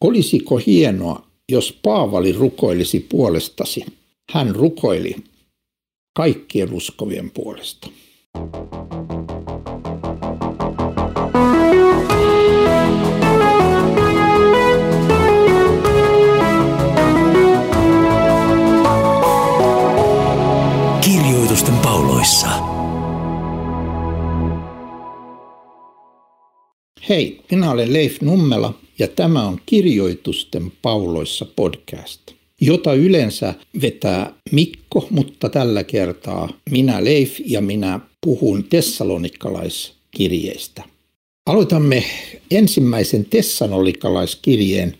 olisiko hienoa, jos Paavali rukoilisi puolestasi? Hän rukoili kaikkien uskovien puolesta. Kirjoitusten pauloissa. Hei, minä olen Leif Nummela ja tämä on Kirjoitusten pauloissa podcast, jota yleensä vetää Mikko, mutta tällä kertaa minä Leif ja minä puhun tessalonikalaiskirjeistä. Aloitamme ensimmäisen tessalonikalaiskirjeen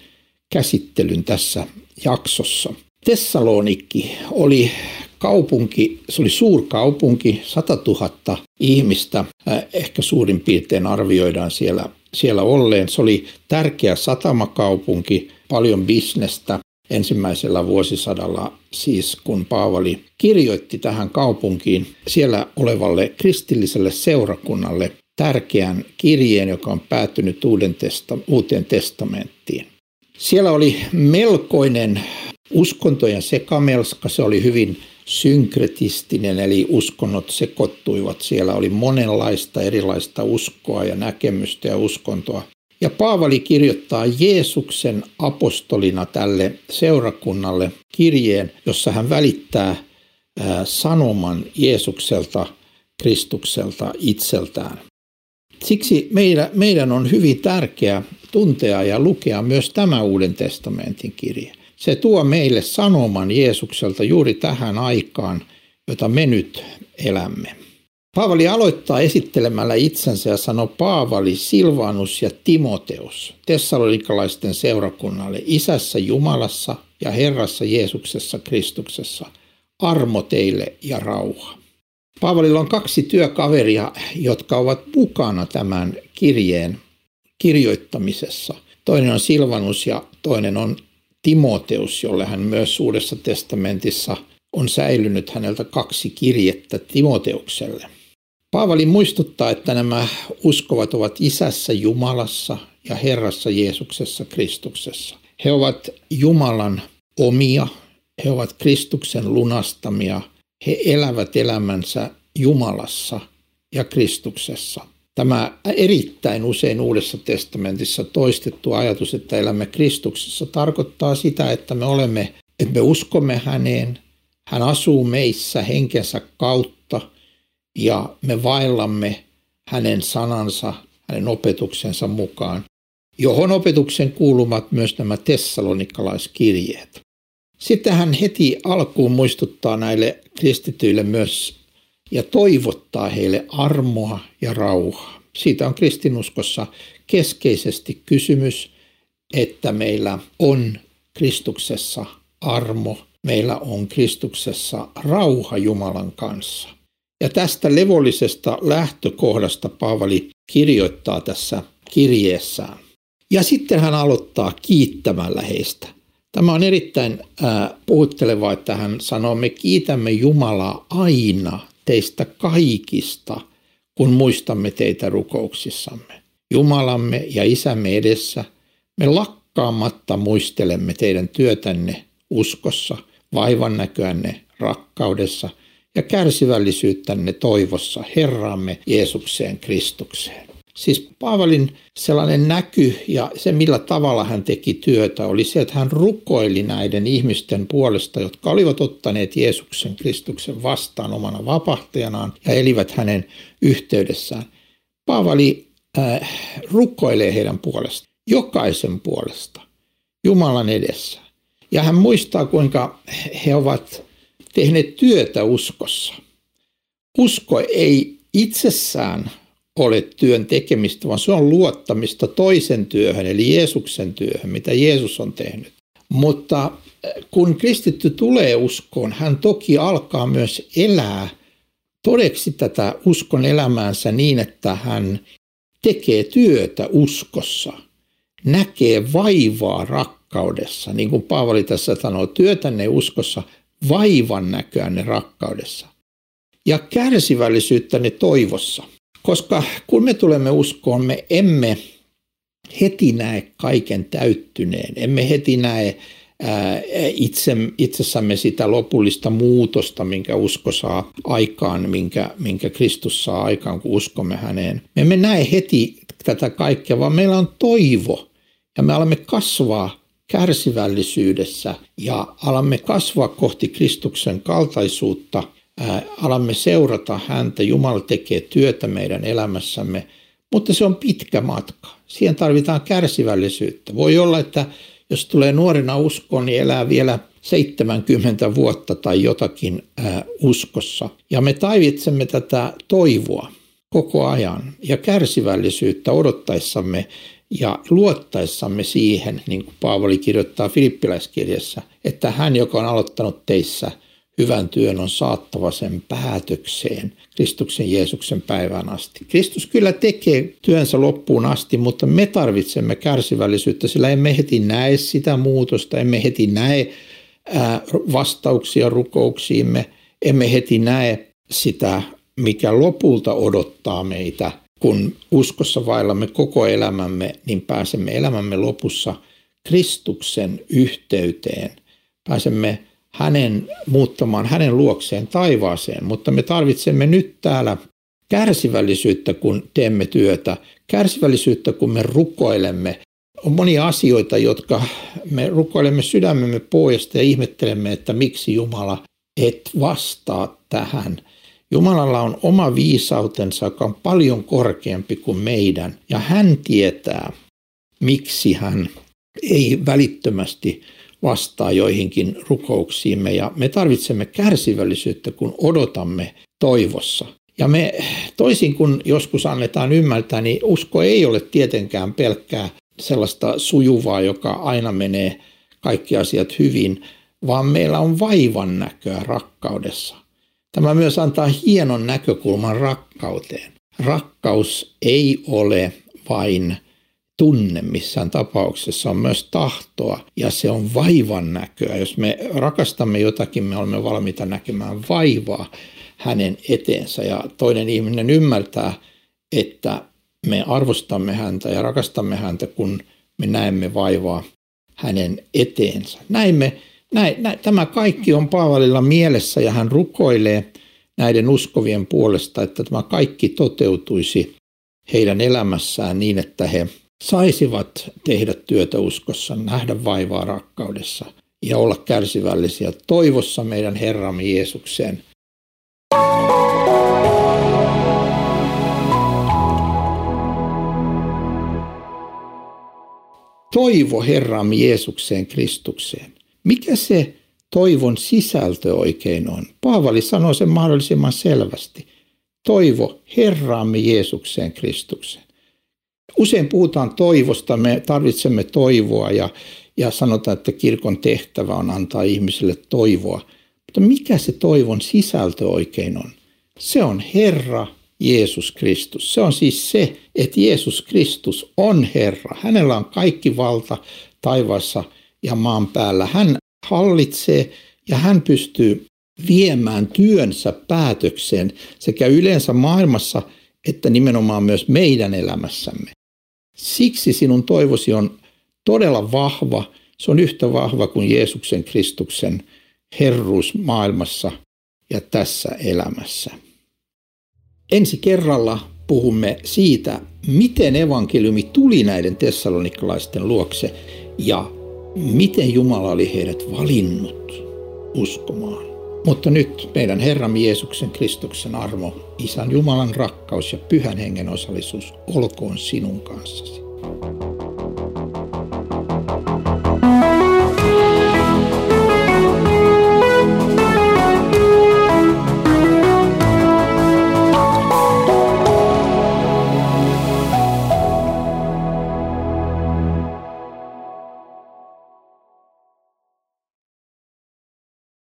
käsittelyn tässä jaksossa. Tessalonikki oli kaupunki, se oli suurkaupunki, 100 000 ihmistä, ehkä suurin piirtein arvioidaan siellä, siellä olleen. Se oli tärkeä satamakaupunki, paljon bisnestä ensimmäisellä vuosisadalla, siis kun Paavali kirjoitti tähän kaupunkiin siellä olevalle kristilliselle seurakunnalle tärkeän kirjeen, joka on päättynyt Uuden testa, uuteen testamenttiin. Siellä oli melkoinen uskontojen sekamelska, se oli hyvin synkretistinen, eli uskonnot sekoittuivat. Siellä oli monenlaista erilaista uskoa ja näkemystä ja uskontoa. Ja Paavali kirjoittaa Jeesuksen apostolina tälle seurakunnalle kirjeen, jossa hän välittää sanoman Jeesukselta, Kristukselta itseltään. Siksi meidän, meidän on hyvin tärkeää tuntea ja lukea myös tämä Uuden testamentin kirje. Se tuo meille sanoman Jeesukselta juuri tähän aikaan, jota me nyt elämme. Paavali aloittaa esittelemällä itsensä ja sanoo Paavali, Silvanus ja Timoteus tessalonikalaisten seurakunnalle isässä Jumalassa ja Herrassa Jeesuksessa Kristuksessa. Armo teille ja rauha. Paavalilla on kaksi työkaveria, jotka ovat mukana tämän kirjeen kirjoittamisessa. Toinen on Silvanus ja toinen on Timoteus, jolle hän myös Uudessa testamentissa on säilynyt häneltä kaksi kirjettä Timoteukselle. Paavali muistuttaa, että nämä uskovat ovat isässä Jumalassa ja Herrassa Jeesuksessa Kristuksessa. He ovat Jumalan omia, he ovat Kristuksen lunastamia, he elävät elämänsä Jumalassa ja Kristuksessa. Tämä erittäin usein Uudessa testamentissa toistettu ajatus, että elämme Kristuksessa, tarkoittaa sitä, että me olemme, että me uskomme häneen, hän asuu meissä henkensä kautta ja me vaillamme hänen sanansa, hänen opetuksensa mukaan, johon opetuksen kuuluvat myös nämä tessalonikalaiskirjeet. Sitten hän heti alkuun muistuttaa näille kristityille myös ja toivottaa heille armoa ja rauhaa. Siitä on kristinuskossa keskeisesti kysymys, että meillä on Kristuksessa armo, meillä on Kristuksessa rauha Jumalan kanssa. Ja tästä levollisesta lähtökohdasta Paavali kirjoittaa tässä kirjeessään. Ja sitten hän aloittaa kiittämällä heistä. Tämä on erittäin äh, puhuttelevaa, että hän sanoo, me kiitämme Jumalaa aina teistä kaikista, kun muistamme teitä rukouksissamme. Jumalamme ja Isämme edessä me lakkaamatta muistelemme teidän työtänne uskossa, vaivan näköänne rakkaudessa ja kärsivällisyyttänne toivossa Herramme Jeesukseen Kristukseen. Siis Paavalin sellainen näky ja se millä tavalla hän teki työtä oli se, että hän rukoili näiden ihmisten puolesta, jotka olivat ottaneet Jeesuksen Kristuksen vastaan omana vapahtajanaan ja elivät hänen yhteydessään. Paavali äh, rukoilee heidän puolesta, jokaisen puolesta, Jumalan edessä. Ja hän muistaa, kuinka he ovat tehneet työtä uskossa. Usko ei itsessään ole työn tekemistä, vaan se on luottamista toisen työhön, eli Jeesuksen työhön, mitä Jeesus on tehnyt. Mutta eh, kun kristitty tulee uskoon, hän toki alkaa myös elää todeksi tätä uskon elämäänsä niin, että hän tekee työtä uskossa, näkee vaivaa rakkaudessa, niin kuin Paavali tässä sanoo, työtänne uskossa, vaivan näköänne rakkaudessa ja kärsivällisyyttäne toivossa. Koska kun me tulemme uskoon, me emme heti näe kaiken täyttyneen. Emme heti näe itse, itsessämme sitä lopullista muutosta, minkä usko saa aikaan, minkä, minkä Kristus saa aikaan, kun uskomme häneen. Me emme näe heti tätä kaikkea, vaan meillä on toivo ja me alamme kasvaa kärsivällisyydessä ja alamme kasvaa kohti Kristuksen kaltaisuutta, alamme seurata häntä. Jumala tekee työtä meidän elämässämme, mutta se on pitkä matka. Siihen tarvitaan kärsivällisyyttä. Voi olla, että jos tulee nuorena uskoon, niin elää vielä 70 vuotta tai jotakin uskossa. Ja me taivitsemme tätä toivoa koko ajan ja kärsivällisyyttä odottaessamme ja luottaessamme siihen, niin kuin Paavali kirjoittaa Filippiläiskirjassa, että hän, joka on aloittanut teissä hyvän työn, on saattava sen päätökseen Kristuksen Jeesuksen päivään asti. Kristus kyllä tekee työnsä loppuun asti, mutta me tarvitsemme kärsivällisyyttä, sillä emme heti näe sitä muutosta, emme heti näe vastauksia rukouksiimme, emme heti näe sitä, mikä lopulta odottaa meitä kun uskossa vaillamme koko elämämme, niin pääsemme elämämme lopussa Kristuksen yhteyteen. Pääsemme hänen muuttamaan hänen luokseen taivaaseen, mutta me tarvitsemme nyt täällä kärsivällisyyttä, kun teemme työtä, kärsivällisyyttä, kun me rukoilemme. On monia asioita, jotka me rukoilemme sydämemme pohjasta ja ihmettelemme, että miksi Jumala et vastaa tähän – Jumalalla on oma viisautensa, joka on paljon korkeampi kuin meidän, ja hän tietää, miksi hän ei välittömästi vastaa joihinkin rukouksiimme, ja me tarvitsemme kärsivällisyyttä, kun odotamme toivossa. Ja me, toisin kuin joskus annetaan ymmärtää, niin usko ei ole tietenkään pelkkää sellaista sujuvaa, joka aina menee kaikki asiat hyvin, vaan meillä on vaivan näköä rakkaudessa. Tämä myös antaa hienon näkökulman rakkauteen. Rakkaus ei ole vain tunne missään tapauksessa, on myös tahtoa ja se on vaivan näköä. Jos me rakastamme jotakin, me olemme valmiita näkemään vaivaa hänen eteensä ja toinen ihminen ymmärtää, että me arvostamme häntä ja rakastamme häntä, kun me näemme vaivaa hänen eteensä. Näin me näin, näin, tämä kaikki on Paavalilla mielessä ja hän rukoilee näiden uskovien puolesta, että tämä kaikki toteutuisi heidän elämässään niin, että he saisivat tehdä työtä uskossa, nähdä vaivaa rakkaudessa ja olla kärsivällisiä toivossa meidän Herramme Jeesukseen. Toivo Herramme Jeesukseen Kristukseen. Mikä se toivon sisältö oikein on? Paavali sanoi sen mahdollisimman selvästi. Toivo Herraamme Jeesukseen Kristukseen. Usein puhutaan toivosta, me tarvitsemme toivoa ja, ja sanotaan, että kirkon tehtävä on antaa ihmisille toivoa. Mutta mikä se toivon sisältö oikein on? Se on Herra Jeesus Kristus. Se on siis se, että Jeesus Kristus on Herra. Hänellä on kaikki valta taivaassa ja maan päällä. Hän hallitsee ja hän pystyy viemään työnsä päätökseen sekä yleensä maailmassa että nimenomaan myös meidän elämässämme. Siksi sinun toivosi on todella vahva. Se on yhtä vahva kuin Jeesuksen Kristuksen herruus maailmassa ja tässä elämässä. Ensi kerralla puhumme siitä, miten evankeliumi tuli näiden tessalonikkalaisten luokse ja miten Jumala oli heidät valinnut uskomaan. Mutta nyt meidän Herramme Jeesuksen Kristuksen armo, Isän Jumalan rakkaus ja Pyhän Hengen osallisuus olkoon sinun kanssasi.